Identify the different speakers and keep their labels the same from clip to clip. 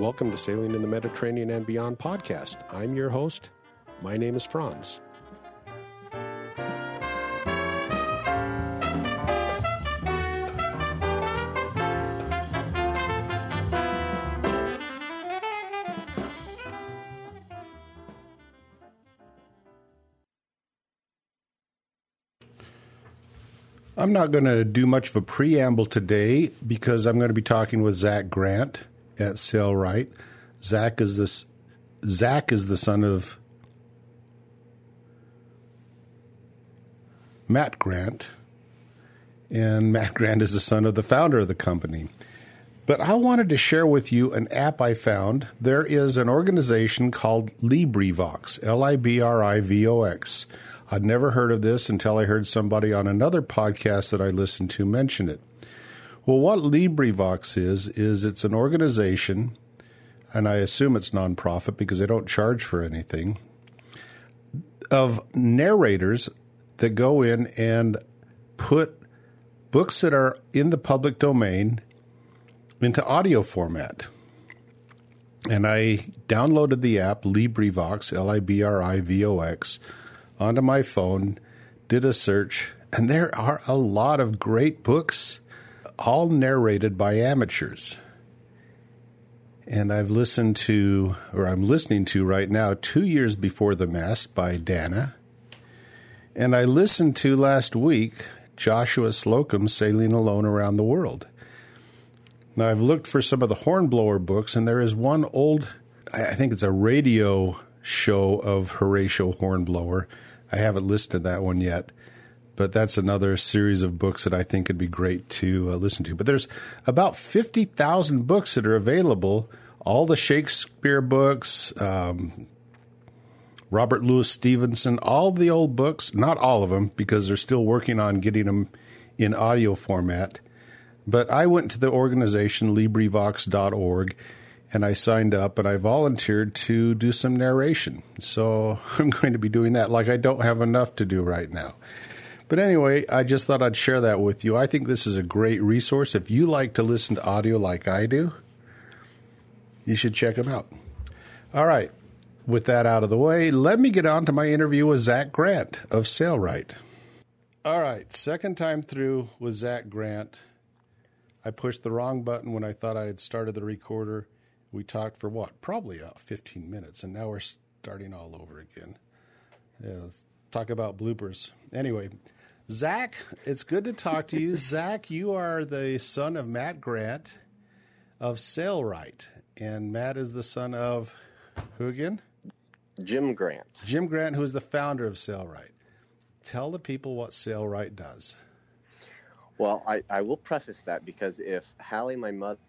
Speaker 1: Welcome to Sailing in the Mediterranean and Beyond podcast. I'm your host. My name is Franz. I'm not going to do much of a preamble today because I'm going to be talking with Zach Grant at Sailrite. Zach is this. Zach is the son of Matt Grant, and Matt Grant is the son of the founder of the company. But I wanted to share with you an app I found. There is an organization called LibriVox, L I B R I V O X. I'd never heard of this until I heard somebody on another podcast that I listened to mention it. Well, what LibriVox is, is it's an organization, and I assume it's nonprofit because they don't charge for anything, of narrators that go in and put books that are in the public domain into audio format. And I downloaded the app LibriVox, L I B R I V O X onto my phone, did a search, and there are a lot of great books, all narrated by amateurs. And I've listened to, or I'm listening to right now, Two Years Before the Mast by Dana. And I listened to last week Joshua Slocum Sailing Alone Around the World. Now, I've looked for some of the Hornblower books, and there is one old, I think it's a radio show of Horatio Hornblower I haven't listed that one yet, but that's another series of books that I think would be great to uh, listen to. But there's about 50,000 books that are available, all the Shakespeare books, um, Robert Louis Stevenson, all the old books, not all of them because they're still working on getting them in audio format. But I went to the organization LibriVox.org and I signed up and I volunteered to do some narration. So I'm going to be doing that like I don't have enough to do right now. But anyway, I just thought I'd share that with you. I think this is a great resource. If you like to listen to audio like I do, you should check them out. All right. With that out of the way, let me get on to my interview with Zach Grant of Sailrite. All right. Second time through with Zach Grant. I pushed the wrong button when I thought I had started the recorder we talked for what? Probably uh, 15 minutes, and now we're starting all over again. Yeah, talk about bloopers. Anyway, Zach, it's good to talk to you. Zach, you are the son of Matt Grant of Sailrite, and Matt is the son of who again?
Speaker 2: Jim Grant.
Speaker 1: Jim Grant, who is the founder of Sailrite. Tell the people what Sailrite does.
Speaker 2: Well, I, I will preface that because if Hallie, my mother,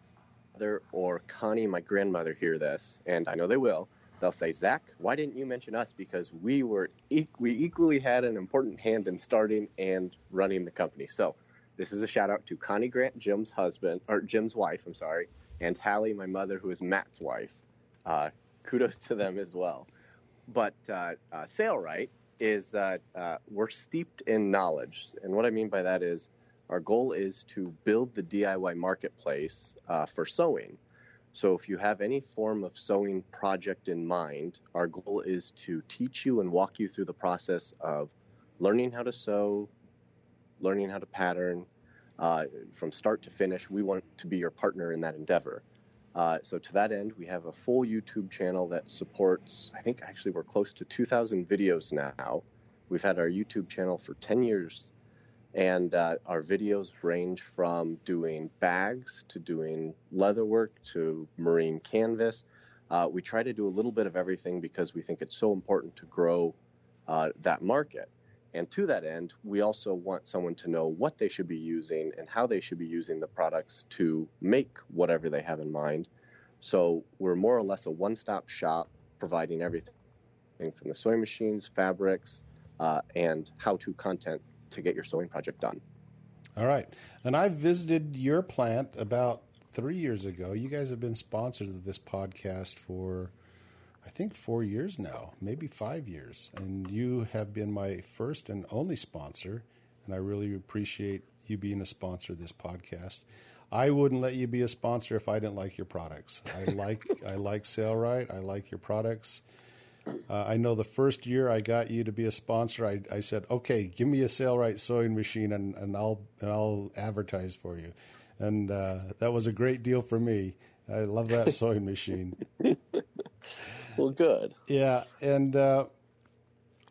Speaker 2: mother or Connie, my grandmother, hear this, and I know they will, they'll say, Zach, why didn't you mention us? Because we were e- we equally had an important hand in starting and running the company. So this is a shout out to Connie Grant, Jim's husband or Jim's wife. I'm sorry, and Hallie, my mother, who is Matt's wife. Uh, kudos to them as well. But uh, uh, Sailrite is uh, uh, we're steeped in knowledge, and what I mean by that is our goal is to build the DIY marketplace uh, for sewing. So if you have any form of sewing project in mind, our goal is to teach you and walk you through the process of learning how to sew, learning how to pattern, uh, from start to finish. We want to be your partner in that endeavor. Uh, so to that end, we have a full YouTube channel that supports. I think actually we're close to 2,000 videos now. We've had our YouTube channel for 10 years and uh, our videos range from doing bags to doing leather work to marine canvas. Uh, we try to do a little bit of everything because we think it's so important to grow uh, that market. And to that end, we also want someone to know what they should be using and how they should be using the products to make whatever they have in mind. So we're more or less a one stop shop providing everything from the sewing machines, fabrics, uh, and how to content to get your sewing project done.
Speaker 1: All right. And I visited your plant about three years ago. You guys have been sponsors of this podcast for, I think, four years now, maybe five years. And you have been my first and only sponsor. And I really appreciate you being a sponsor of this podcast. I wouldn't let you be a sponsor if I didn't like your products. I like I like Sailrite. I like your products. Uh, I know the first year I got you to be a sponsor, I, I said, "Okay, give me a Sailrite sewing machine, and, and I'll and I'll advertise for you." And uh, that was a great deal for me. I love that sewing machine.
Speaker 2: well, good.
Speaker 1: Yeah, and uh,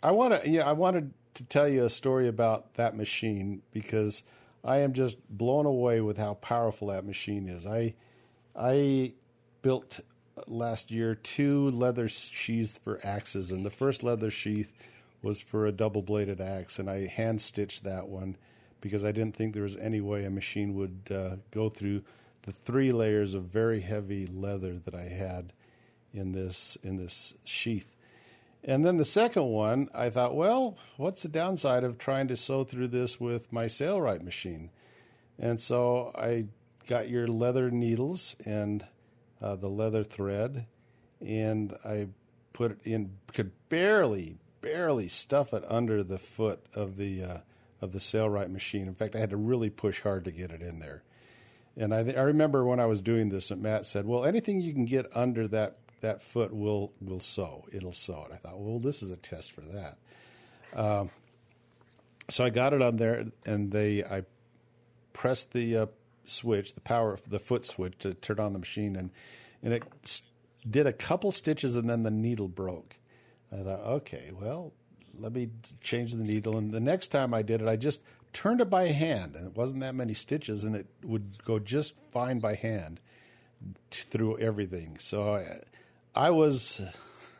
Speaker 1: I want to. Yeah, I wanted to tell you a story about that machine because I am just blown away with how powerful that machine is. I I built last year two leather sheaths for axes, and the first leather sheath was for a double bladed axe, and I hand stitched that one because I didn't think there was any way a machine would uh, go through the three layers of very heavy leather that I had in this in this sheath. And then the second one, I thought, well, what's the downside of trying to sew through this with my Sailrite machine? And so I got your leather needles and uh, the leather thread, and I put it in. Could barely, barely stuff it under the foot of the uh, of the Sailrite machine. In fact, I had to really push hard to get it in there. And I, I remember when I was doing this, and Matt said, "Well, anything you can get under that that foot will will sew. It'll sew And I thought, "Well, this is a test for that." Um, so I got it on there, and they I pressed the uh, switch, the power, the foot switch to turn on the machine, and and it did a couple stitches, and then the needle broke. I thought, okay, well, let me change the needle. And the next time I did it, I just turned it by hand, and it wasn't that many stitches, and it would go just fine by hand through everything. So I, I was,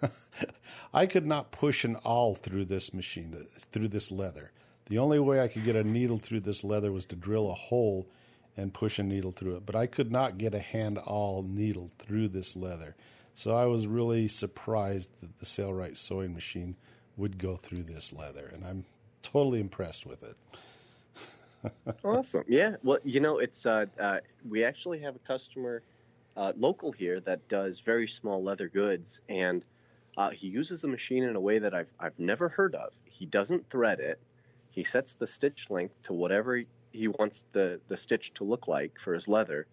Speaker 1: I could not push an awl through this machine, through this leather. The only way I could get a needle through this leather was to drill a hole and push a needle through it. But I could not get a hand awl needle through this leather. So I was really surprised that the Sailrite sewing machine would go through this leather, and I'm totally impressed with it.
Speaker 2: awesome. Yeah. Well, you know, it's uh, uh, we actually have a customer uh, local here that does very small leather goods, and uh, he uses the machine in a way that I've I've never heard of. He doesn't thread it. He sets the stitch length to whatever he wants the the stitch to look like for his leather,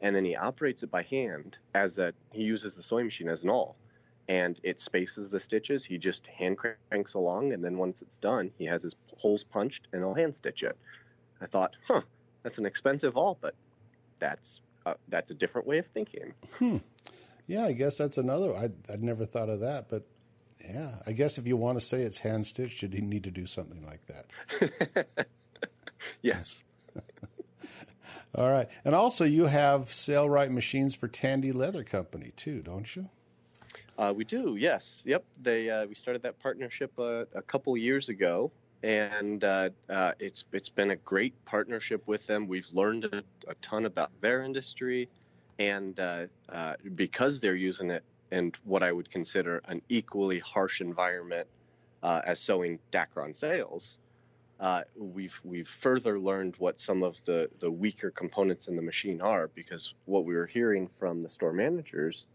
Speaker 2: and then he operates it by hand as that he uses the sewing machine as an awl, and it spaces the stitches. He just hand cranks along, and then once it's done, he has his holes punched, and he'll hand stitch it. I thought, huh, that's an expensive awl, but that's uh, that's a different way of thinking.
Speaker 1: Hmm. Yeah, I guess that's another. I I'd never thought of that, but yeah, I guess if you want to say it's hand stitched, you need to do something like that.
Speaker 2: yes.
Speaker 1: All right. And also, you have Sailrite machines for Tandy Leather Company, too, don't you?
Speaker 2: Uh, we do, yes. Yep. They uh, we started that partnership uh, a couple years ago, and uh, uh, it's it's been a great partnership with them. We've learned a, a ton about their industry, and uh, because they're using it in what I would consider an equally harsh environment as sewing Dacron sails, uh, we've we've further learned what some of the the weaker components in the machine are because what we were hearing from the store managers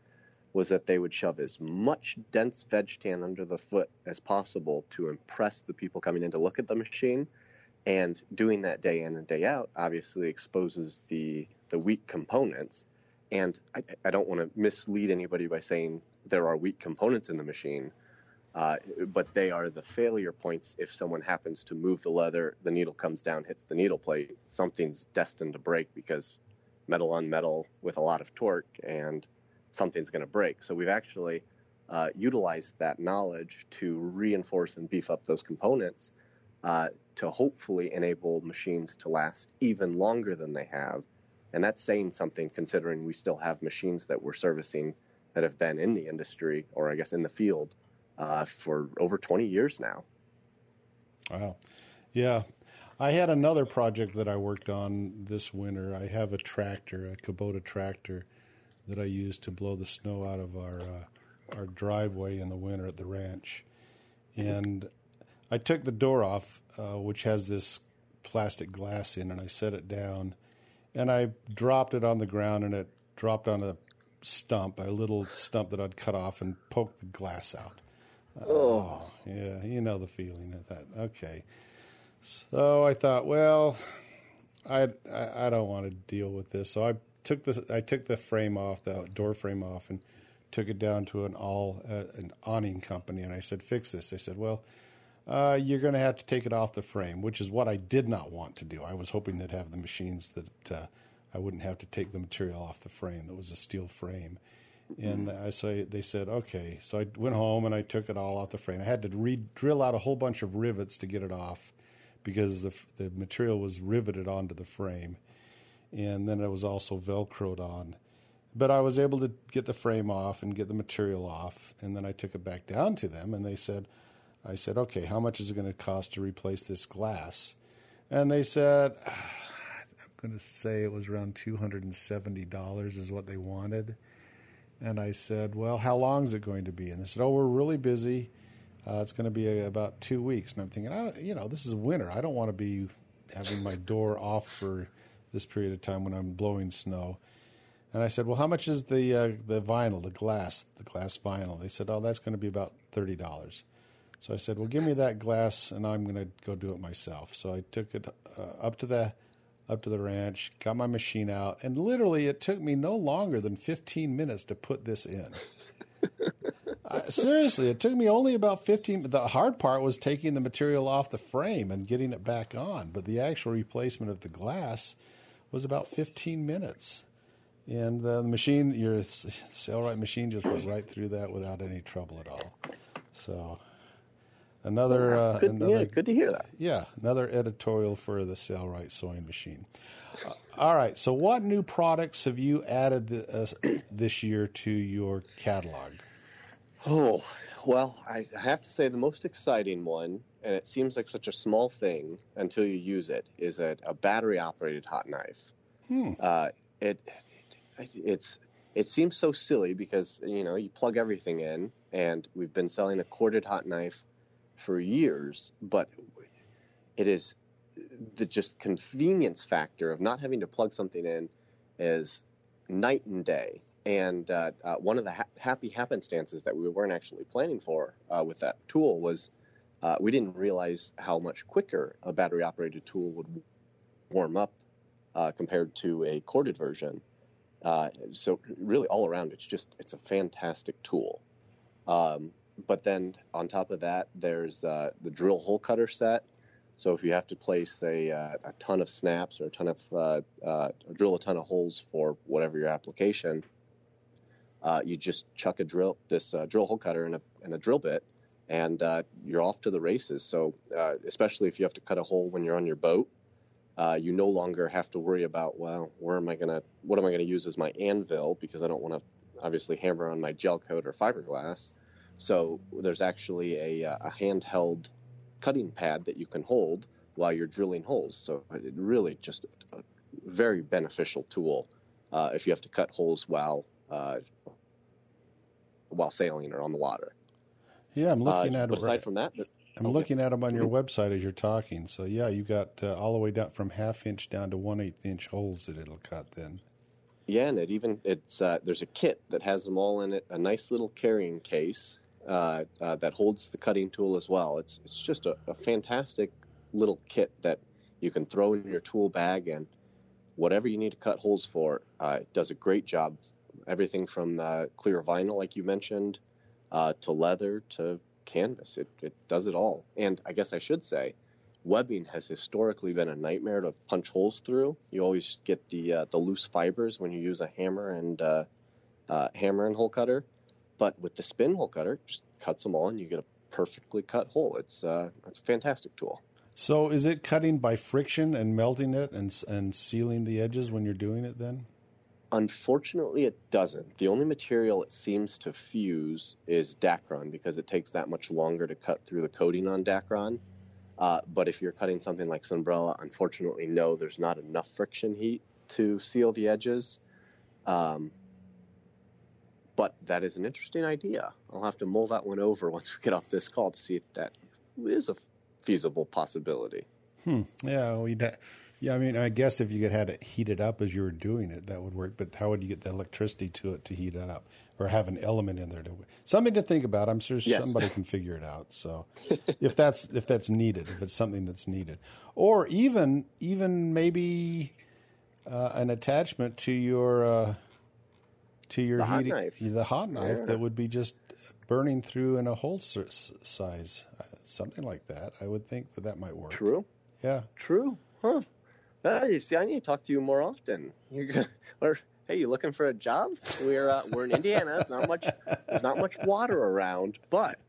Speaker 2: was that they would shove as much dense veg tan under the foot as possible to impress the people coming in to look at the machine and doing that day in and day out obviously exposes the the weak components. And I, I don't want to mislead anybody by saying there are weak components in the machine uh, but they are the failure points if someone happens to move the leather, the needle comes down, hits the needle plate, something's destined to break because metal on metal with a lot of torque and something's going to break. So we've actually uh, utilized that knowledge to reinforce and beef up those components uh, to hopefully enable machines to last even longer than they have. And that's saying something considering we still have machines that we're servicing that have been in the industry or I guess in the field uh, for over 20 years now.
Speaker 1: Wow. Yeah. I had another project that I worked on this winter. I have a tractor, a Kubota tractor, that I use to blow the snow out of our uh, our driveway in the winter at the ranch. And I took the door off, uh, which has this plastic glass in, and I set it down, and I dropped it on the ground, and it dropped on a stump, a little stump that I'd cut off, and poked the glass out. Oh, yeah, you know the feeling of that. Okay. So I thought, well, I, I, I don't want to deal with this. So I took this. I took the frame off, the door frame off, and took it down to an all uh, an awning company. And I said, "Fix this." They said, "Well." Uh, you're going to have to take it off the frame, which is what I did not want to do. I was hoping they'd have the machines that uh, I wouldn't have to take the material off the frame. That was a steel frame. And mm-hmm. I say they said okay. So I went home and I took it all off the frame. I had to re- drill out a whole bunch of rivets to get it off because the the material was riveted onto the frame, and then it was also velcroed on. But I was able to get the frame off and get the material off, and then I took it back down to them, and they said, I said, okay, how much is it going to cost to replace this glass? And they said, ah, I'm going to say it was around $270 is what they wanted. And I said, well, how long is it going to be? And they said, oh, we're really busy. Uh, it's going to be a, about two weeks. And I'm thinking, I you know, this is winter. I don't want to be having my door off for this period of time when I'm blowing snow. And I said, well, how much is the uh, the vinyl, the glass, the glass vinyl? They said, oh, that's going to be about thirty dollars. So I said, well, give me that glass, and I'm going to go do it myself. So I took it uh, up to the up to the ranch, got my machine out, and literally it took me no longer than 15 minutes to put this in. seriously, it took me only about 15. The hard part was taking the material off the frame and getting it back on, but the actual replacement of the glass was about 15 minutes. And the machine, your Sailrite machine, just went right through that without any trouble at all. So Another, uh,
Speaker 2: good,
Speaker 1: another,
Speaker 2: yeah, good to hear that.
Speaker 1: Yeah, another editorial for the Sailrite sewing machine. Uh, all right, so what new products have you added th- uh, this year to your catalog?
Speaker 2: Oh, well, I have to say the most exciting one, and it seems like such a small thing until you use it, is a, a battery operated hot knife.
Speaker 1: Hmm.
Speaker 2: Uh, it, it it's it seems so silly because you know you plug everything in, and we've been selling a corded hot knife for years, but it is the just convenience factor of not having to plug something in is night and day. And uh, uh, one of the ha- happy happenstances that we weren't actually planning for uh, with that tool was uh, we didn't realize how much quicker a battery operated tool would warm up uh, compared to a corded version. Uh, so really, all around, it's just it's a fantastic tool. Um, but then on top of that, there's uh, the drill hole cutter set. So if you have to place a, uh, a ton of snaps or a ton of uh, uh drill a ton of holes for whatever your application, uh, you just chuck a drill this uh, drill hole cutter and a, and a drill bit, and you're off to the races. So especially if you have to cut a hole when you're on your boat, you no longer have to worry about well, where am I gonna what am I gonna use as my anvil because I don't want to obviously hammer on my gel coat or fiberglass. So there's actually a, uh, a handheld cutting pad that you can hold while you're drilling holes. So it really just a very beneficial tool uh, if you have to cut holes while uh, while sailing or on the water.
Speaker 1: Yeah, I'm looking uh, at.
Speaker 2: But aside right. from that,
Speaker 1: I'm okay. looking at them on your mm-hmm. website as you're talking. So yeah, you got uh, all the way down from half inch down to one eighth inch holes that it'll cut. Then.
Speaker 2: Yeah, and it even it's uh, there's a kit that has them all in it, a nice little carrying case uh, uh, that holds the cutting tool as well. It's it's just a, a, fantastic little kit that you can throw in your tool bag and whatever you need to cut holes for, uh, it does a great job. Everything from clear vinyl, like you mentioned, uh, to leather to canvas, it, it does it all. And I guess I should say, webbing has historically been a nightmare to punch holes through. You always get the uh, the loose fibers when you use a hammer and uh, hammer and hole cutter but with the spin hole cutter, just cuts them all, and you get a perfectly cut hole. It's uh, it's a fantastic tool.
Speaker 1: So, is it cutting by friction and melting it and and sealing the edges when you're doing it? Then,
Speaker 2: unfortunately, it doesn't. The only material it seems to fuse is Dacron because it takes that much longer to cut through the coating on Dacron. Uh, but if you're cutting something like Sunbrella, unfortunately, no, there's not enough friction heat to seal the edges. Um, but that is an interesting idea. I'll have to mull that one over once we get off this call to see if that is a feasible possibility.
Speaker 1: Hmm. Yeah, we Yeah, I mean, I guess if you could had it heated up as you were doing it, that would work. But how would you get the electricity to it to heat it up, or have an element in there to something to think about? I'm sure
Speaker 2: Yes.
Speaker 1: somebody can figure it out. So, if that's if that's needed, if it's something that's needed, or even even maybe uh, an attachment to your uh, to your
Speaker 2: The hot
Speaker 1: heating,
Speaker 2: knife.
Speaker 1: the hot knife
Speaker 2: Yeah.
Speaker 1: that would be just burning through in a whole size, uh, something like that. I would think that that might work.
Speaker 2: True.
Speaker 1: Yeah.
Speaker 2: True. Huh. Uh, you see, I need to talk to you more often. You're gonna, or hey, you looking for a job? We're uh, we're in Indiana. There's not much there's not much water around, but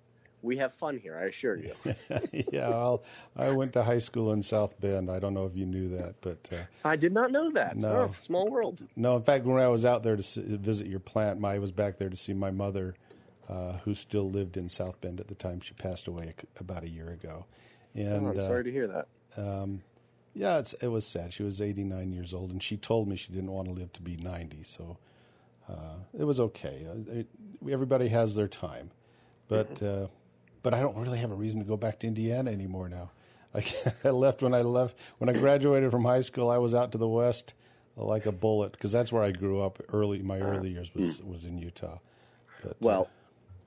Speaker 2: we have fun here. I assure you.
Speaker 1: yeah, I'll, I went to high school in South Bend. I don't know if you knew that, but uh,
Speaker 2: I did not know that.
Speaker 1: No.
Speaker 2: Oh, small world.
Speaker 1: no. In fact, when I was out there to visit your plant, my, I was back there to see my mother, uh, who still lived in South Bend at the time. She passed away about a year ago, and
Speaker 2: Oh, I'm
Speaker 1: uh,
Speaker 2: sorry to hear that.
Speaker 1: yeah, it's, it was sad. She was 89 years old, and she told me she didn't want to live to be 90. So uh, it was okay. Uh, it, everybody has their time, but uh, but I don't really have a reason to go back to Indiana anymore now. I, I left when I left when I graduated from high school. I was out to the west like a bullet because that's where I grew up. Early my early years was was in Utah. But, uh,
Speaker 2: Well,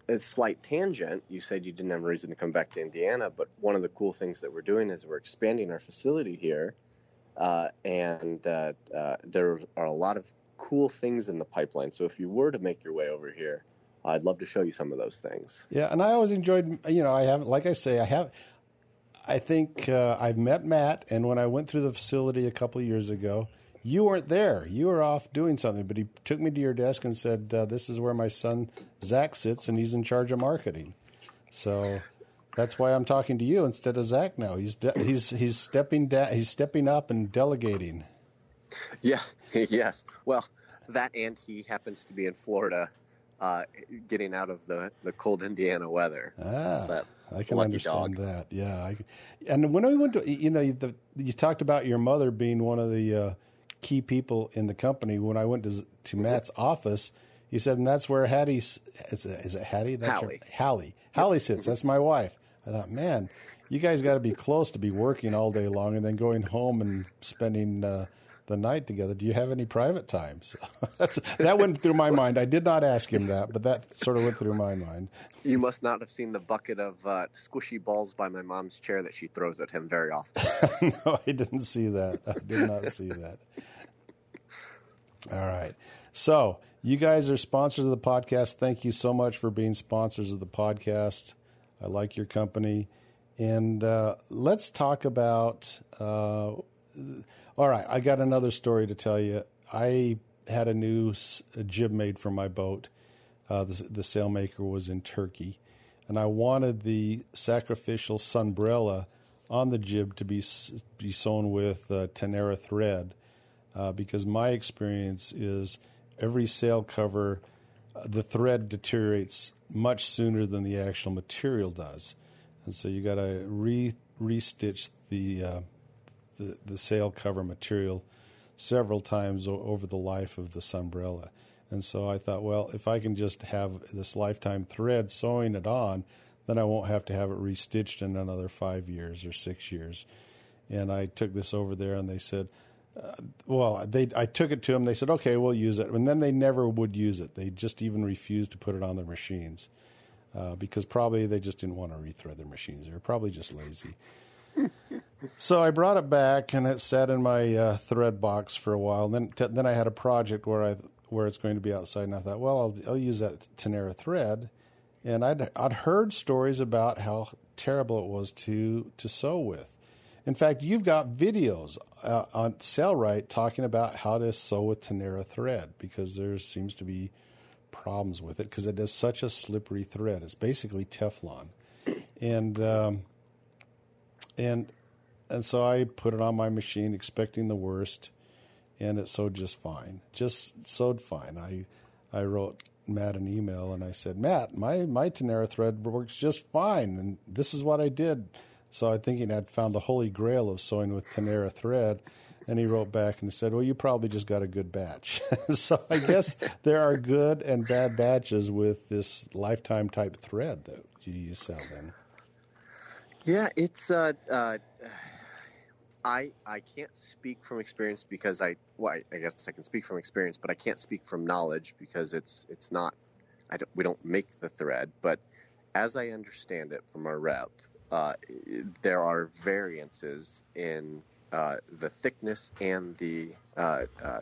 Speaker 2: a slight tangent. You said you didn't have a reason to come back to Indiana, but one of the cool things that we're doing is we're expanding our facility here, uh, and uh, uh, there are a lot of cool things in the pipeline. So if you were to make your way over here, I'd love to show you some of those things.
Speaker 1: Yeah, and I always enjoyed. You know, I have, like I say, I have. I think uh, I've met Matt, and when I went through the facility a couple of years ago, you weren't there. You were off doing something, but he took me to your desk and said, uh, "This is where my son Zach sits, and he's in charge of marketing." So that's why I'm talking to you instead of Zach now. He's de- he's he's stepping down. He's stepping up and delegating.
Speaker 2: Yeah, yes. Well, that and he happens to be in Florida, uh, getting out of the, the cold Indiana weather.
Speaker 1: Ah,
Speaker 2: That
Speaker 1: I can understand
Speaker 2: dog.
Speaker 1: that. Yeah, I, and when I went to, you know, the, you talked about your mother being one of the uh, key people in the company. When I went to to Matt's office, he said, and that's where Hattie is. It, is it Hattie? That's
Speaker 2: Hallie.
Speaker 1: Her, Hallie. Hallie sits. That's my wife. I thought, man, you guys got to be close to be working all day long and then going home and spending. Uh, the night together. Do you have any private times? That's, that went through my mind. I did not ask him that, but that sort of went through my mind.
Speaker 2: You must not have seen the bucket of uh, squishy balls by my mom's chair that she throws at him very often.
Speaker 1: no, I didn't see that. I did not see that. All right. So, you guys are sponsors of the podcast. Thank you so much for being sponsors of the podcast. I like your company. And uh, let's talk about. Uh, all right. I got another story to tell you. I had a new s- jib made for my boat. Uh, the, the sailmaker was in Turkey, and I wanted the sacrificial sunbrella on the jib to be be sewn with uh, Tenara thread, uh, because my experience is every sail cover, uh, the thread deteriorates much sooner than the actual material does, and so you got to re restitch the, uh, the the sail cover material several times o- over the life of the sunbrella. And so I thought, well, if I can just have this lifetime thread sewing it on, then I won't have to have it restitched in another five years or six years. And I took this over there, and they said, uh, well, they I took it to them. They said, okay, we'll use it, and then they never would use it. They just even refused to put it on their machines uh, because probably they just didn't want to rethread their machines. They were probably just lazy. So I brought it back, and it sat in my uh, thread box for a while. Then, t- then I had a project where I where it's going to be outside, and I thought, well, I'll, I'll use that Tenara thread. And I'd I'd heard stories about how terrible it was to to sew with. In fact, you've got videos uh, on Sailrite talking about how to sew with Tenara thread because there seems to be problems with it because it is such a slippery thread. It's basically Teflon, and um, and and so I put it on my machine expecting the worst, and it sewed just fine. Just sewed fine. I I wrote Matt an email and I said, Matt, my my Tenara thread works just fine, and this is what I did. So I'm thinking I'd found the holy grail of sewing with Tenara thread. And he wrote back and said, Well, you probably just got a good batch. so I guess there are good and bad batches with this lifetime type thread that you sell then.
Speaker 2: Yeah, it's uh, uh, I I can't speak from experience because I well I, I, guess I can speak from experience, but I can't speak from knowledge because it's it's not I don't, we don't make the thread. But as I understand it from our rep, uh, there are variances in uh, the thickness and the uh, uh,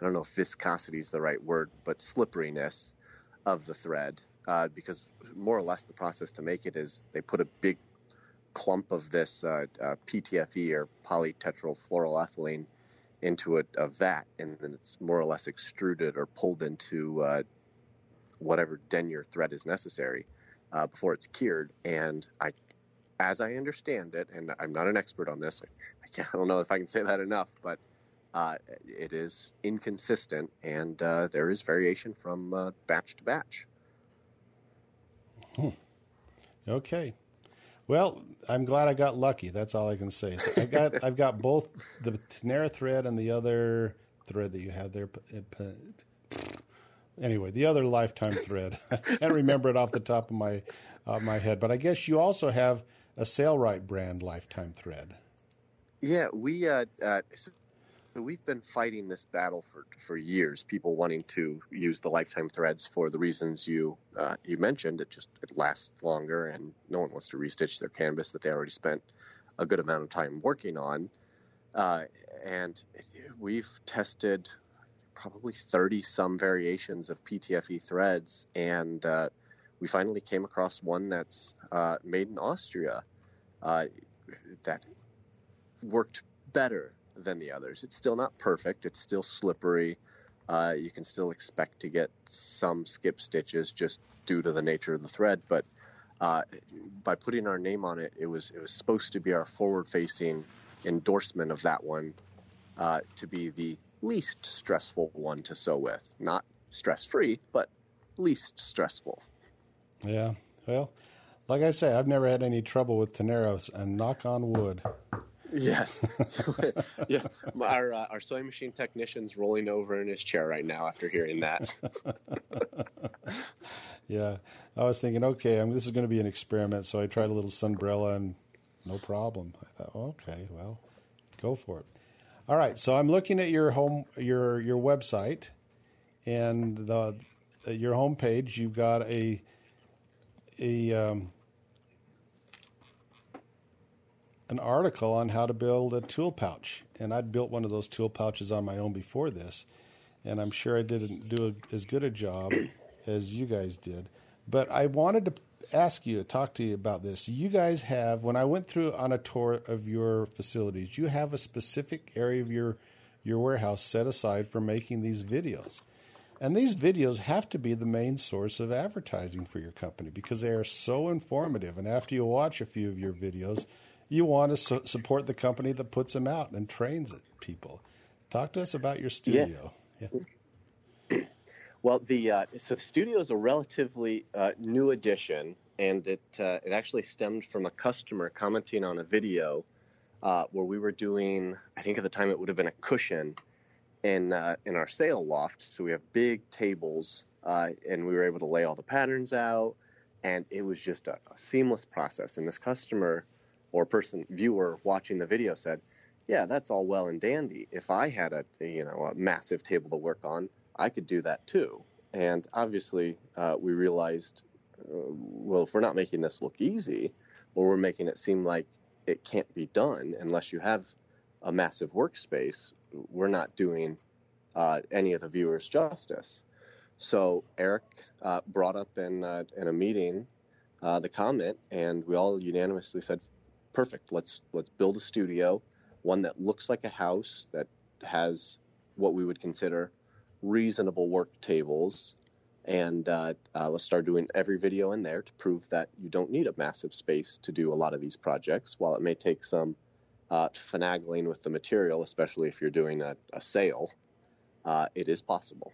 Speaker 2: I don't know if viscosity is the right word, but slipperiness of the thread. Uh, because more or less the process to make it is they put a big clump of this uh, uh, PTFE or polytetrafluoroethylene into a, a, vat, and then it's more or less extruded or pulled into uh, whatever denier thread is necessary uh, before it's cured. And I, as I understand it, and I'm not an expert on this, I, I don't know if I can say that enough, but uh, it is inconsistent, and uh, there is variation from batch to batch.
Speaker 1: Hmm. Okay. Well, I'm glad I got lucky. That's all I can say. So I've got I've got both the Tenara thread and the other thread that you have there. Anyway, the other lifetime thread. I can't remember it off the top of my uh, my head, but I guess you also have a Sailrite brand lifetime thread.
Speaker 2: Yeah, we uh, uh, we've been fighting this battle for for years. People wanting to use the lifetime threads for the reasons you uh, you mentioned. It just it lasts longer, and no one wants to restitch their canvas that they already spent a good amount of time working on. Uh, and we've tested probably 30 some variations of PTFE threads, and uh, we finally came across one that's uh, made in Austria uh, that worked better than the others. It's still not perfect. It's still slippery. Uh, you can still expect to get some skip stitches just due to the nature of the thread, but uh, by putting our name on it, it was it was supposed to be our forward-facing endorsement of that one uh, to be the least stressful one to sew with. Not stress-free, but least stressful.
Speaker 1: Yeah. Well, like I say, I've never had any trouble with Teneros, and knock on wood.
Speaker 2: Yes, yeah. Our uh, our sewing machine technician's rolling over in his chair right now after hearing that.
Speaker 1: yeah, I was thinking, okay, I mean, this is going to be an experiment, so I tried a little sunbrella and no problem. I thought, okay, well, go for it. All right, so I'm looking at your home your your website and the your homepage. You've got a a um, an article on how to build a tool pouch, and I'd built one of those tool pouches on my own before this, and I'm sure I didn't do a, as good a job as you guys did. But I wanted to ask you, talk to you about this. You guys have, when I went through on a tour of your facilities, you have a specific area of your your warehouse set aside for making these videos. And these videos have to be the main source of advertising for your company because they are so informative. And after you watch a few of your videos, you want to su- support the company that puts them out and trains it, people. Talk to us about your studio. Yeah.
Speaker 2: yeah. Well, the uh, so studio is a relatively uh, new addition, and it uh, it actually stemmed from a customer commenting on a video uh, where we were doing. I think at the time it would have been a cushion in uh, in our sail loft. So we have big tables, uh, and we were able to lay all the patterns out, and it was just a, a seamless process. And this customer or person viewer watching the video said, "Yeah, that's all well and dandy. If I had a you know a massive table to work on, I could do that too." And obviously, uh, we realized, uh, well, if we're not making this look easy, or we're making it seem like it can't be done unless you have a massive workspace, we're not doing uh, any of the viewers justice. So Eric uh, brought up in uh, in a meeting uh, the comment, and we all unanimously said, perfect. Let's let's build a studio, one that looks like a house that has what we would consider reasonable work tables, and uh, uh, let's start doing every video in there to prove that you don't need a massive space to do a lot of these projects. While it may take some uh, finagling with the material, especially if you're doing a, a sail, uh, it is possible.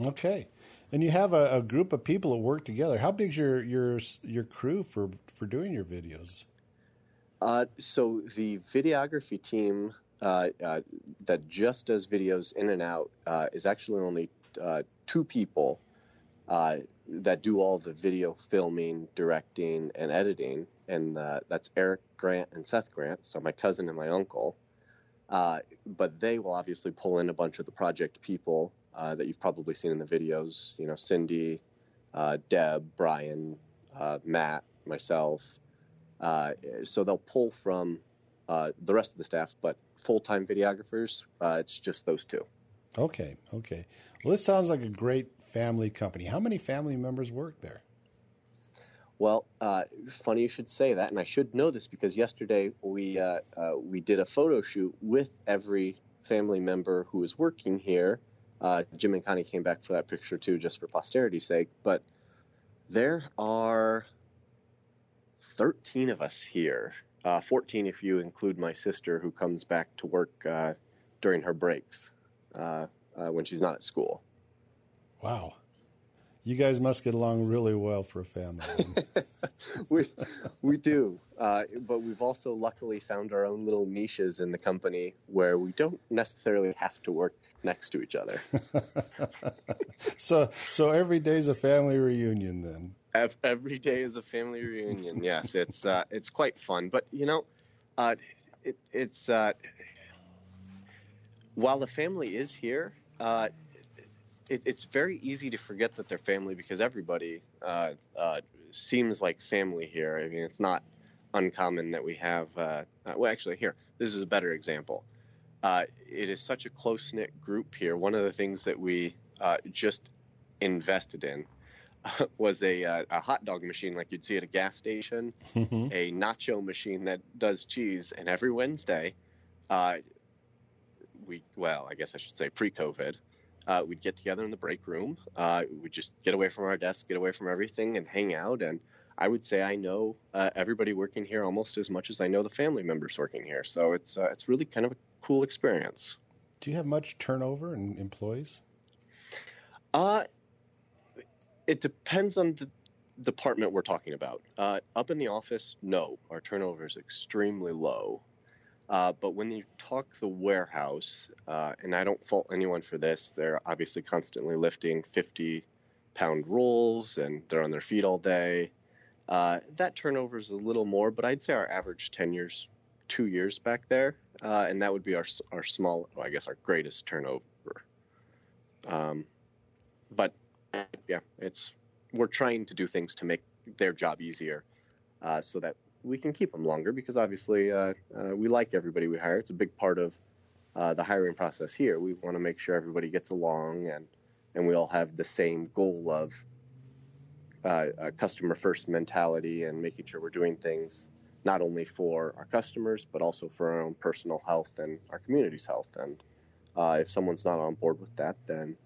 Speaker 1: Okay and you have a, a, group of people that work together. How big's your your your crew for for doing your videos?
Speaker 2: Uh, so the videography team uh, uh, that just does videos in and out uh, is actually only uh, two people uh, that do all the video filming, directing, and editing. and that's Eric Grant and Seth Grant, so my cousin and my uncle. But they will obviously pull in a bunch of the project people uh, that you've probably seen in the videos. You know, Cindy, uh, Deb, Brian, uh, Matt, myself. Uh, so they'll pull from the rest of the staff, but full-time videographers, it's just those two.
Speaker 1: Okay, okay. Well, this sounds like a great family company. How many family members work there?
Speaker 2: Well, uh, funny you should say that, and I should know this because yesterday we uh, uh, we did a photo shoot with every family member who is working here. Uh, Jim and Connie came back for that picture too, just for posterity's sake. But there are 13 of us here, uh, 14 if you include my sister who comes back to work uh, during her breaks when she's not at school.
Speaker 1: Wow. You guys must get along really well for a family.
Speaker 2: we we do, uh, but we've also luckily found our own little niches in the company where we don't necessarily have to work next to each other.
Speaker 1: so so every day's a family reunion then.
Speaker 2: Every day is a family reunion. Yes, it's uh, it's quite fun. But you know, uh, it, it's uh, while the family is here, uh, it, it's very easy to forget that they're family because everybody uh, uh, seems like family here. I mean, it's not uncommon that we have. Uh, uh well, actually, here this is a better example. Uh, it is such a close knit group here. One of the things that we uh, just invested in was a, a hot dog machine like you'd see at a gas station, mm-hmm. a nacho machine that does cheese, and every Wednesday, we well, I guess I should say pre-COVID uh, we'd get together in the break room. Uh, we'd just get away from our desk, get away from everything, and hang out. And I would say I know uh, everybody working here almost as much as I know the family members working here. So it's uh, it's really kind of a cool experience.
Speaker 1: Do you have much turnover in employees?
Speaker 2: Uh, it depends on the department we're talking about. Uh, up in the office, no, our turnover is extremely low. Uh, but when you talk the warehouse, uh, and I don't fault anyone for this, they're obviously constantly lifting 50 pound rolls and they're on their feet all day. Uh, that turnover is a little more, but I'd say our average tenures two years back there, uh, and that would be our our small, well, I guess our greatest turnover. Um, but yeah, it's we're trying to do things to make their job easier, uh, so that we can keep them longer because obviously uh, uh, we like everybody we hire. It's a big part of uh, the hiring process here. We want to make sure everybody gets along and and we all have the same goal of uh, customer first mentality and making sure we're doing things not only for our customers but also for our own personal health and our community's health. And uh, if someone's not on board with that, then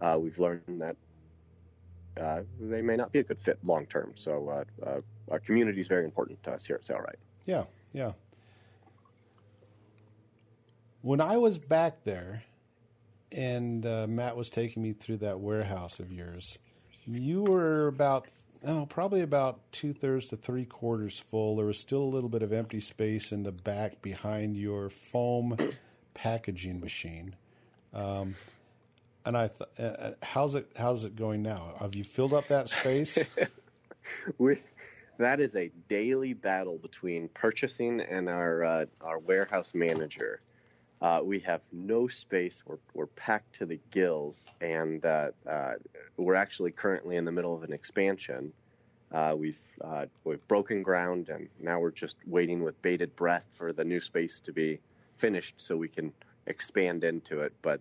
Speaker 2: uh, we've learned that uh, they may not be a good fit long term. So uh, uh, our community is very important to us here at Sailrite.
Speaker 1: Yeah, yeah. When I was back there, and uh, Matt was taking me through that warehouse of yours, you were about oh, probably about two thirds to three quarters full. There was still a little bit of empty space in the back behind your foam packaging machine. Um, and I, th- uh, uh, how's it how's it going now? Have you filled up that space?
Speaker 2: we, that is a daily battle between purchasing and our uh, our warehouse manager. Uh, we have no space. We're, we're packed to the gills, and uh, uh we're actually currently in the middle of an expansion. we've we've broken ground, and now we're just waiting with bated breath for the new space to be finished, so we can expand into it. But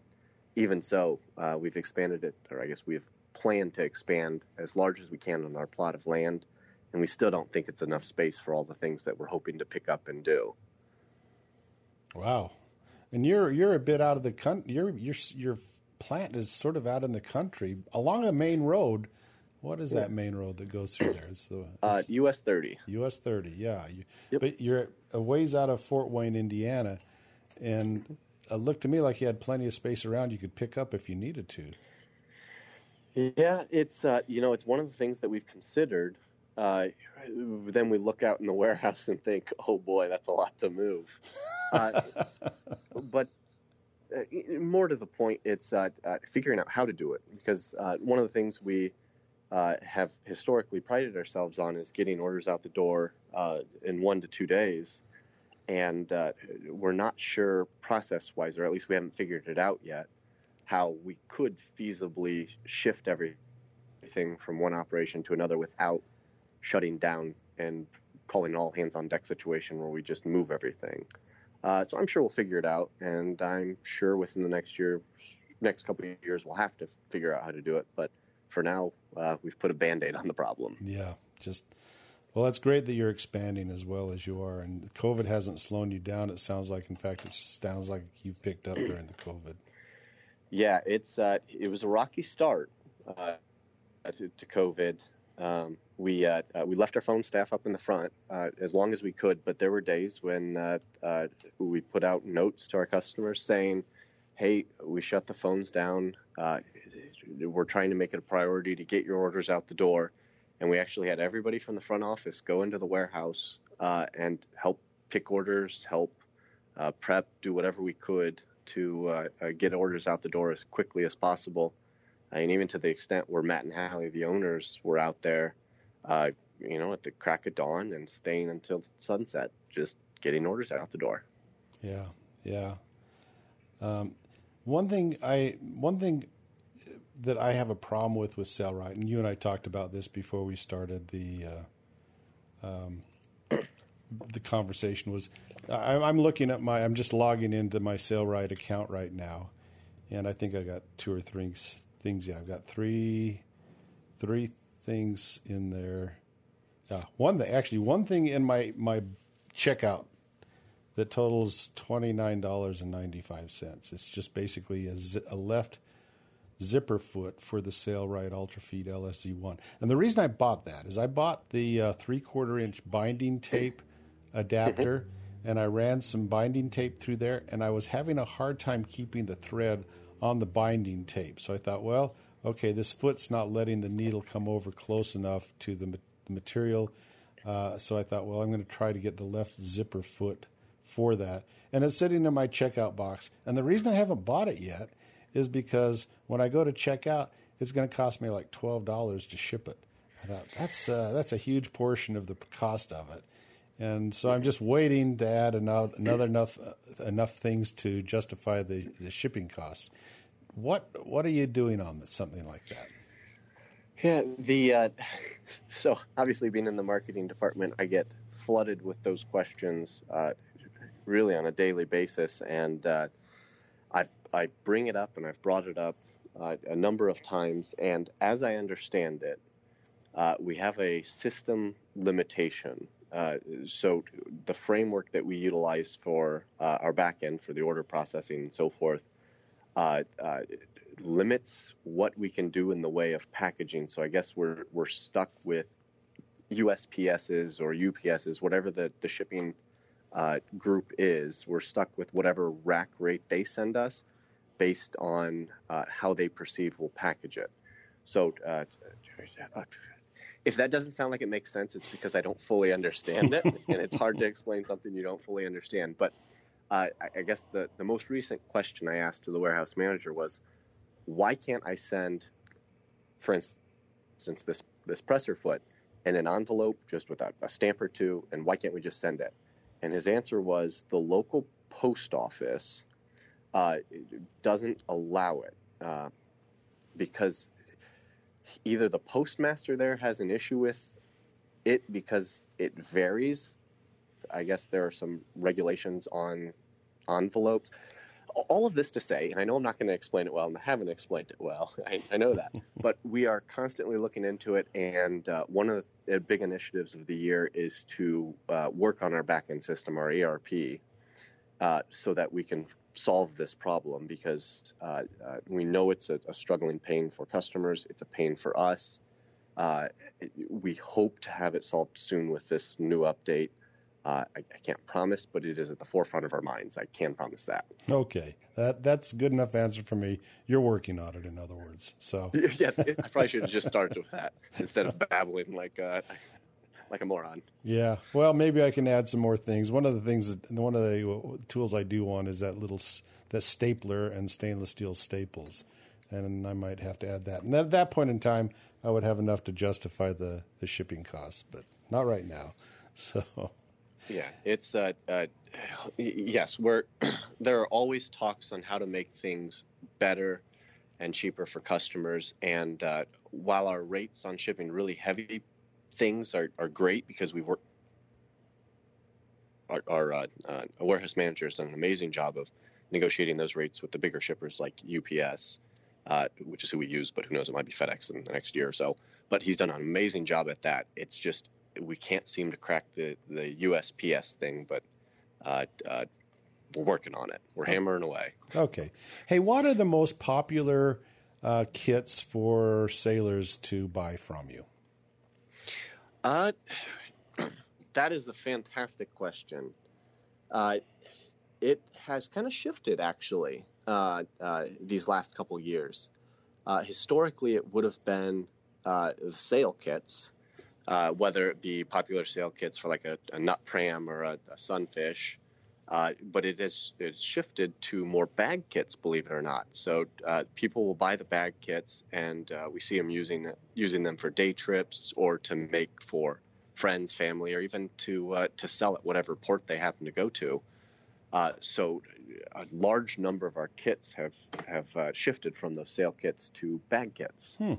Speaker 2: even so, uh, we've expanded it, or I guess we've planned to expand as large as we can on our plot of land, and we still don't think it's enough space for all the things that we're hoping to pick up and do.
Speaker 1: Wow, and you're you're a bit out of the country. Your your your plant is sort of out in the country along a main road. What is that main road that goes through there? It's the
Speaker 2: uh, it's uh, US thirty.
Speaker 1: US thirty, yeah. You, yep. But you're a ways out of Fort Wayne, Indiana, and it looked to me like you had plenty of space around you could pick up if you needed to.
Speaker 2: Yeah, it's uh, you know it's one of the things that we've considered. Uh, then we look out in the warehouse and think, oh boy, that's a lot to move. Uh, but uh, more to the point, it's uh, uh, figuring out how to do it because one of the things we uh, have historically prided ourselves on is getting orders out the door uh, in one to two days. And uh, we're not sure process wise, or at least we haven't figured it out yet, how we could feasibly shift everything from one operation to another without shutting down and calling an all hands on deck situation where we just move everything. Uh, so I'm sure we'll figure it out, and I'm sure within the next year, next couple of years, we'll have to figure out how to do it. But for now, uh, we've put a band aid on the problem.
Speaker 1: Yeah, just well, it's great that you're expanding as well as you are, and COVID hasn't slowed you down. It sounds like, in fact, it sounds like you've picked up during the COVID.
Speaker 2: Yeah, it's uh, it was a rocky start uh, to, to, COVID. Um, we uh, uh, we left our phone staff up in the front uh, as long as we could, but there were days when uh, uh, we put out notes to our customers saying, "Hey, we shut the phones down. Uh, we're trying to make it a priority to get your orders out the door." And we actually had everybody from the front office go into the warehouse and help pick orders, help prep, do whatever we could to get orders out the door as quickly as possible and even to the extent where Matt and Hallie, the owners, were out there, uh, you know, at the crack of dawn and staying until sunset, just getting orders out the door.
Speaker 1: Yeah, yeah. Um, one thing I one thing that I have a problem with with Sailrite, and you and I talked about this before we started the uh, um, the conversation was I, I'm looking at my I'm just logging into my Sailrite account right now, and I think I got two or three things. Yeah, I've got three three things in there. Yeah, one thing actually one thing in my my checkout that totals twenty nine dollars and ninety five cents. It's just basically a, a left zipper foot for the Sailrite Ultrafeed LSZ one. And the reason I bought that is I bought the uh, three quarter inch binding tape adapter. and I ran some binding tape through there, and I was having a hard time keeping the thread on the binding tape. So I thought, well, okay, this foot's not letting the needle come over close enough to the material. Uh, so I thought, well, I'm going to try to get the left zipper foot for that. And it's sitting in my checkout box. And the reason I haven't bought it yet is because when I go to checkout, it's going to cost me like twelve dollars to ship it. I thought that's uh, that's a huge portion of the cost of it, and so I'm just waiting to add another, another enough enough things to justify the, the shipping cost. What what are you doing on something like that?
Speaker 2: Yeah, the uh, so obviously being in the marketing department, I get flooded with those questions uh, really on a daily basis, and uh, I I bring it up and I've brought it up uh, a number of times, and as I understand it, uh, we have a system limitation. Uh, so the framework that we utilize for our backend for the order processing and so forth uh, uh, limits what we can do in the way of packaging. So I guess we're we're stuck with USPSs or UPSs, whatever the the shipping uh, group is. We're stuck with whatever rack rate they send us, based on uh, how they perceive we'll package it. So. If that doesn't sound like it makes sense, it's because I don't fully understand it, and it's hard to explain something you don't fully understand. But uh, I guess the, the most recent question I asked to the warehouse manager was, why can't I send, for instance, this this presser foot in an envelope just with a, a stamp or two, and why can't we just send it? And his answer was the local post office uh, doesn't allow it uh, because either the postmaster there has an issue with it because it varies. I guess there are some regulations on envelopes. All of this to say, and I know I'm not going to explain it well, and I haven't explained it well. I, I know that, but we are constantly looking into it. And uh, one of the big initiatives of the year is to uh, work on our backend system, our ERP, uh, so that we can solve this problem because uh, uh, we know it's a, a, struggling pain for customers. It's a pain for us. Uh, we hope to have it solved soon with this new update. Uh, I, I, can't promise, but it is at the forefront of our minds. I can promise that.
Speaker 1: Okay, that that's good enough answer for me. You're working on it, in other words. So
Speaker 2: yes, I probably should have just started with that instead of babbling like uh, like a moron.
Speaker 1: Yeah, well, maybe I can add some more things. One of the things, that, one of the tools I do want is that little that stapler and stainless steel staples, and I might have to add that. And at that point in time, I would have enough to justify the the shipping costs, but not right now. So
Speaker 2: yeah, it's uh, uh yes, we're there are always talks on how to make things better and cheaper for customers. And uh, while our rates on shipping really heavy things are, are great because we work, our, our uh, uh, warehouse manager has done an amazing job of negotiating those rates with the bigger shippers like UPS, uh, which is who we use, but who knows, it might be FedEx in the next year or so. But he's done an amazing job at that. It's just we can't seem to crack the, the USPS thing, but uh, uh, we're working on it. We're hammering away.
Speaker 1: Okay. Hey, what are the most popular uh, kits for sailors to buy from you?
Speaker 2: Uh, that is a fantastic question. Uh, it has kind of shifted actually uh, uh, these last couple years. Uh, historically, it would have been uh, the sail kits, uh, whether it be popular sail kits for like a, a nut pram or a, a sunfish, uh, but it has it's shifted to more bag kits, believe it or not. So uh, people will buy the bag kits, and uh, we see them using using them for day trips or to make for friends, family, or even to uh, to sell at whatever port they happen to go to. Uh, so a large number of our kits have have shifted from those sail kits to bag kits.
Speaker 1: Hmm.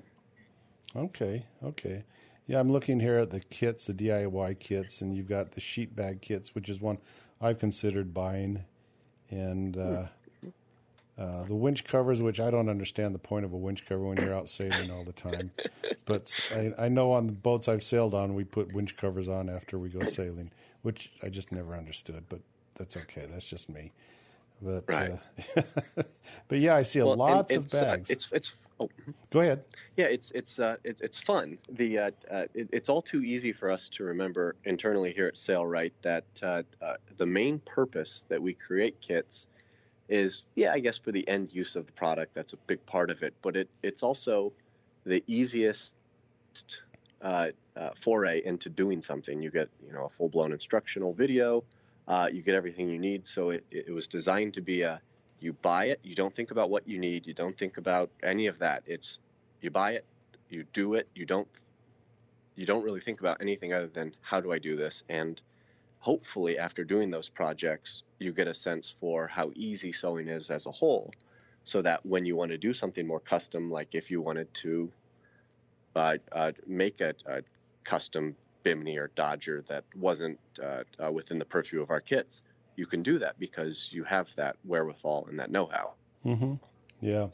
Speaker 1: Okay. Okay. Yeah, I'm looking here at the kits, the DIY kits, and you've got the sheet bag kits, which is one I've considered buying, and uh, uh, the winch covers, which I don't understand the point of a winch cover when you're out sailing all the time. But I, I know on the boats I've sailed on, we put winch covers on after we go sailing, which I just never understood. But that's okay. That's just me. But right. uh, but yeah, I see well, lots of uh, bags.
Speaker 2: it's it's Oh,
Speaker 1: go ahead.
Speaker 2: Yeah, it's it's uh, it, it's fun. The uh, uh, it, it's all too easy for us to remember internally here at Sailrite that uh, uh, the main purpose that we create kits is, yeah, I guess for the end use of the product. That's a big part of it, but it it's also the easiest uh, foray into doing something. You get you know a full blown instructional video. you get everything you need. So it, it was designed to be a you buy it. You don't think about what you need. You don't think about any of that. It's you buy it, you do it. You don't you don't really think about anything other than how do I do this? And hopefully, after doing those projects, you get a sense for how easy sewing is as a whole, so that when you want to do something more custom, like if you wanted to uh, uh, make a, a, custom Bimini or Dodger that wasn't uh, uh within the purview of our kits, you can do that because you have that wherewithal and that know-how.
Speaker 1: Mm-hmm. Yeah,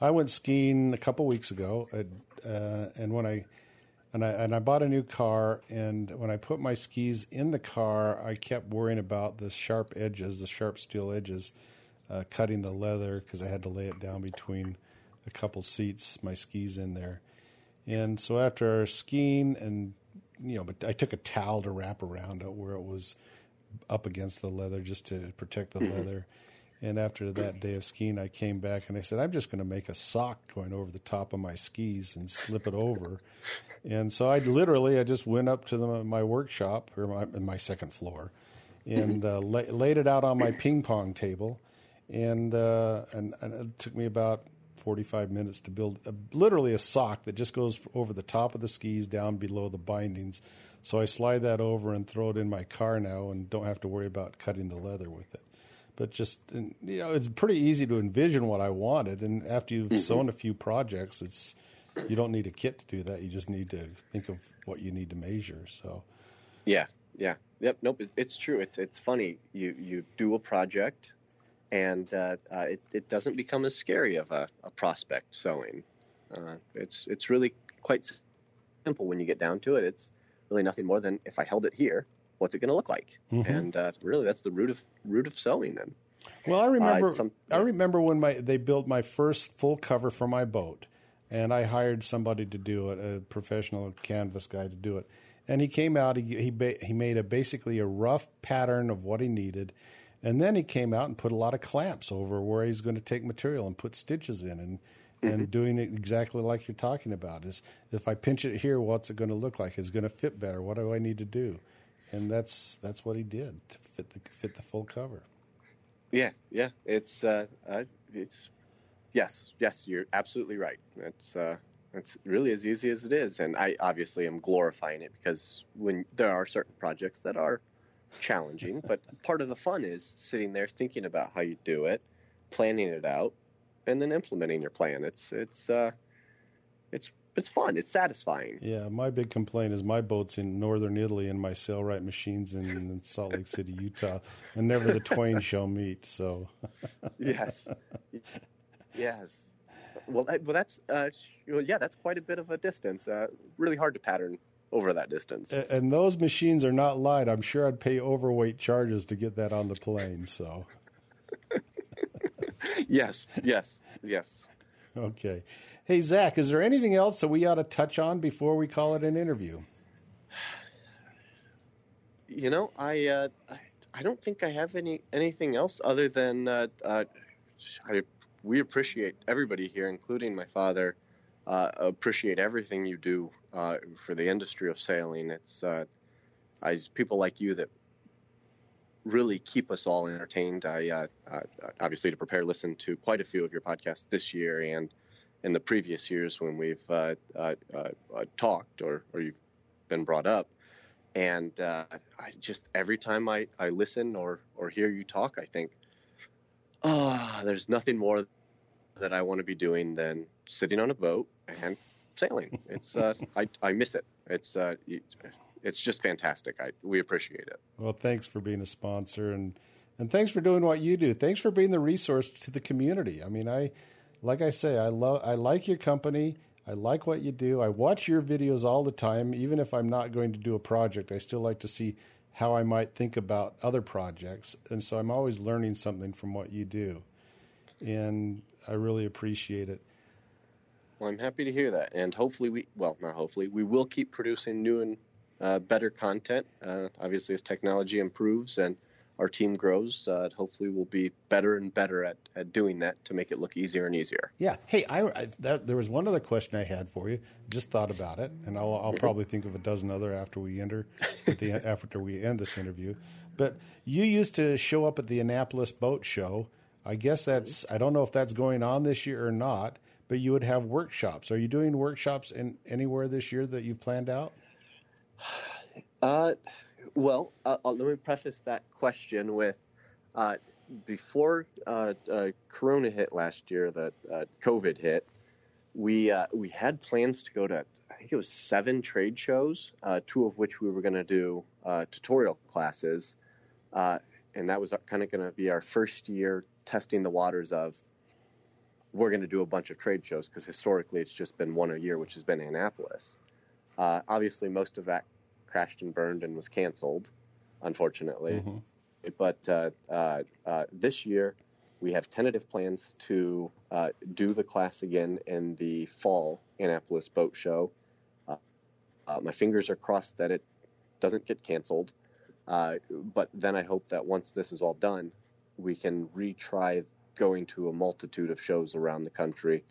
Speaker 1: I went skiing a couple weeks ago, uh, and when I and I and I bought a new car, and when I put my skis in the car, I kept worrying about the sharp edges, the sharp steel edges, uh, cutting the leather because I had to lay it down between a couple seats, my skis in there, and so after skiing and you know, but I took a towel to wrap around it where it was up against the leather just to protect the mm-hmm. leather. And after that day of skiing, I came back and I said, I'm just going to make a sock going over the top of my skis and slip it over. and so I literally, I just went up to the, my workshop or my, my second floor and mm-hmm. uh, lay, laid it out on my ping pong table. And, uh, and, and it took me about 45 minutes to build a, literally a sock that just goes over the top of the skis down below the bindings so I slide that over and throw it in my car now and don't have to worry about cutting the leather with it. But just, you know, it's pretty easy to envision what I wanted. And after you've mm-hmm. sewn a few projects, it's, you don't need a kit to do that. You just need to think of what you need to measure. So,
Speaker 2: yeah, yeah, yep, nope. It's true. It's it's funny. You you do a project, and uh, uh, it it doesn't become as scary of a, a prospect sewing. Uh, it's it's really quite simple when you get down to it. It's really nothing more than if I held it here, what's it going to look like? Mm-hmm. And uh, really, that's the root of root of sewing. Then.
Speaker 1: Well, I remember. Uh, some, I remember when my they built my first full cover for my boat, and I hired somebody to do it, a professional canvas guy to do it. And he came out. He he he made a basically a rough pattern of what he needed, and then he came out and put a lot of clamps over where he's going to take material and put stitches in and and mm-hmm. doing it exactly like you're talking about is if I pinch it here, what's it going to look like? Is going to fit better? What do I need to do? And that's that's what he did to fit the fit the full cover.
Speaker 2: Yeah, yeah, it's uh, uh it's yes, yes, you're absolutely right. It's uh, it's really as easy as it is. And I obviously am glorifying it because when there are certain projects that are challenging, but part of the fun is sitting there thinking about how you do it, planning it out, and then implementing your plan. It's it's uh, it's it's fun. It's satisfying.
Speaker 1: Yeah, my big complaint is my boat's in northern Italy and my sailrite machine's in, in Salt Lake City, Utah, and never the twain shall meet. So,
Speaker 2: yes, yes. Well, that, well, that's uh, well, yeah, that's quite a bit of a distance. Uh, really hard to pattern over that distance.
Speaker 1: And, and those machines are not light. I'm sure I'd pay overweight charges to get that on the plane. So.
Speaker 2: Yes, yes, yes.
Speaker 1: Okay. Hey, Zach, is there anything else that we ought to touch on before we call it an interview?
Speaker 2: You know, I uh, I don't think I have any anything else other than uh, uh, I, we appreciate everybody here, including my father. Uh, appreciate everything you do uh, for the industry of sailing. It's uh, I, people like you that really keep us all entertained. I obviously to prepare, listen to quite a few of your podcasts this year and in the previous years when we've uh, uh, uh, talked or, or you've been brought up. And I just every time I, I listen or, or hear you talk, I think, oh, there's nothing more that I want to be doing than sitting on a boat and sailing. It's uh, I I miss it. It's uh, it's just fantastic. I we appreciate it.
Speaker 1: Well, thanks for being a sponsor and and thanks for doing what you do. Thanks for being the resource to the community. I mean, I like I say, I love I like your company. I like what you do. I watch your videos all the time, even if I'm not going to do a project. I still like to see how I might think about other projects, and so I'm always learning something from what you do, and I really appreciate it.
Speaker 2: Well, I'm happy to hear that, and hopefully we well not hopefully we will keep producing new and uh, better content. Uh, obviously, as technology improves and our team grows, uh, hopefully we'll be better and better at, at doing that to make it look easier and easier.
Speaker 1: Yeah. Hey, I, I that, there was one other question I had for you. Just thought about it, and I'll, I'll mm-hmm. probably think of a dozen other after we enter the after we end this interview. But you used to show up at the Annapolis Boat Show. I guess that's I don't know if that's going on this year or not. But you would have workshops. Are you doing workshops in anywhere this year that you've planned out?
Speaker 2: Uh, well, uh, uh, let me preface that question with uh, before uh, uh Corona hit last year, that uh, COVID hit, we we had plans to go to I think it was seven trade shows, two of which we were going to do tutorial classes, and that was kind of going to be our first year testing the waters of we're going to do a bunch of trade shows because historically it's just been one a year, which has been Annapolis. obviously, most of that crashed and burned and was canceled, unfortunately. Mm-hmm. But uh, uh, uh, this year, we have tentative plans to uh, do the class again in the fall Annapolis Boat Show. Uh, uh, my fingers are crossed that it doesn't get canceled. but then I hope that once this is all done, we can retry going to a multitude of shows around the country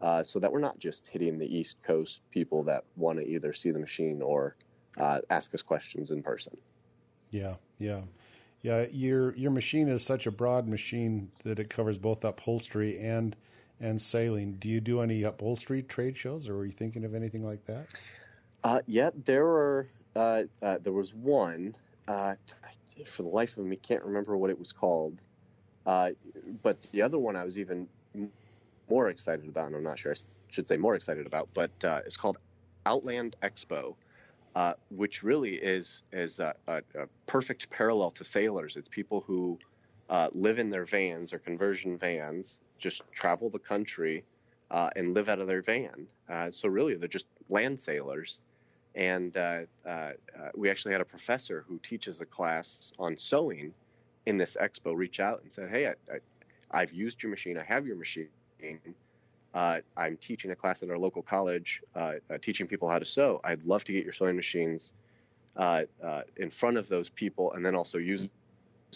Speaker 2: uh, so that we're not just hitting the East Coast people that want to either see the machine or uh, ask us questions in person.
Speaker 1: Yeah, yeah, yeah. Your your machine is such a broad machine that it covers both upholstery and and sailing. Do you do any upholstery trade shows, or were you thinking of anything like that?
Speaker 2: Uh, yeah, there were. Uh, uh, there was one. Uh, for the life of me, can't remember what it was called. Uh, but the other one I was even more excited about, and I'm not sure I should say more excited about, but uh, it's called Overland Expo uh, which really is is a, a, a, perfect parallel to sailors. It's people who uh, live in their vans or conversion vans, just travel the country uh, and live out of their van. Uh, so really, they're just land sailors. And uh, uh, we actually had a professor who teaches a class on sewing in this expo reach out and said, "Hey, I, I, I've used your machine. I have your machine." Uh, I'm teaching a class at our local college, uh, uh, teaching people how to sew. I'd love to get your sewing machines uh, uh, in front of those people, and then also use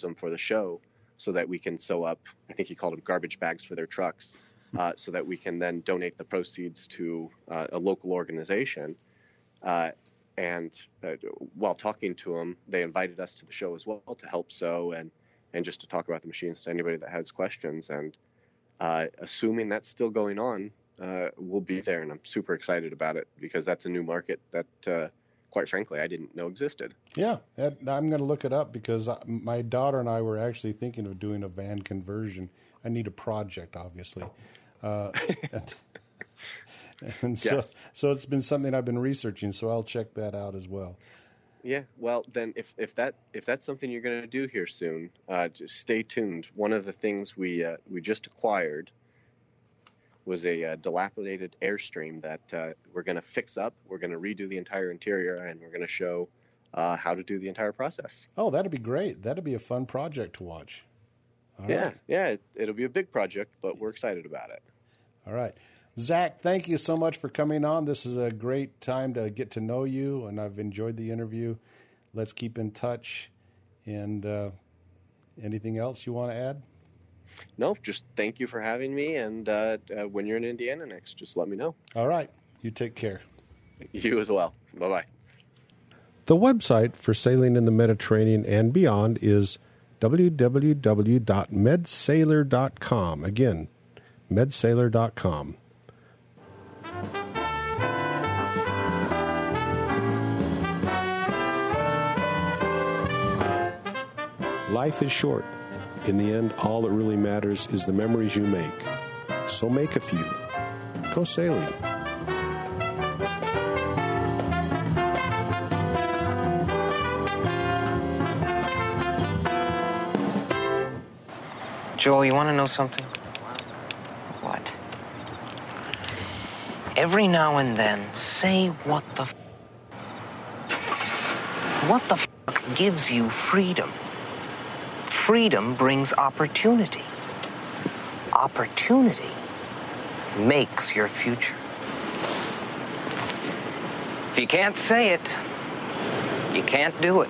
Speaker 2: them for the show, so that we can sew up. I think he called them garbage bags for their trucks, uh, so that we can then donate the proceeds to a local organization. and while talking to them, they invited us to the show as well to help sew and and just to talk about the machines to anybody that has questions and uh, assuming that's still going on, uh, we'll be there, and I'm super excited about it because that's a new market that, uh, quite frankly, I didn't know existed.
Speaker 1: Yeah, I'm going to look it up because my daughter and I were actually thinking of doing a van conversion. I need a project, obviously. Uh, and, and so, yes. so it's been something I've been researching. So I'll check that out as well.
Speaker 2: Yeah, well, then if, if that if that's something you're going to do here soon, uh, just stay tuned. One of the things we uh, we just acquired was a uh, dilapidated Airstream that uh, we're going to fix up. We're going to redo the entire interior, and we're going to show uh, how to do the entire process.
Speaker 1: Oh, that'd be great. That'd be a fun project to watch.
Speaker 2: All yeah, right. yeah, it, it'll be a big project, but we're excited about it.
Speaker 1: All right. Zach, thank you so much for coming on. This is a great time to get to know you, and I've enjoyed the interview. Let's keep in touch. And uh, anything else you want to add?
Speaker 2: No, just thank you for having me. And uh, uh, when you're in Indiana next, just let me know.
Speaker 1: All right. You take care.
Speaker 2: You as well. Bye bye.
Speaker 1: The website for sailing in the Mediterranean and beyond is www.medsailor.com. Again, medsailor.com. Life is short. In the end, all that really matters is the memories you make. So make a few. Go sailing.
Speaker 3: Joel, you want to know something? What? Every now and then, say what the f- what the f- gives you freedom freedom brings opportunity. Opportunity makes your future. If you can't say it, you can't do it.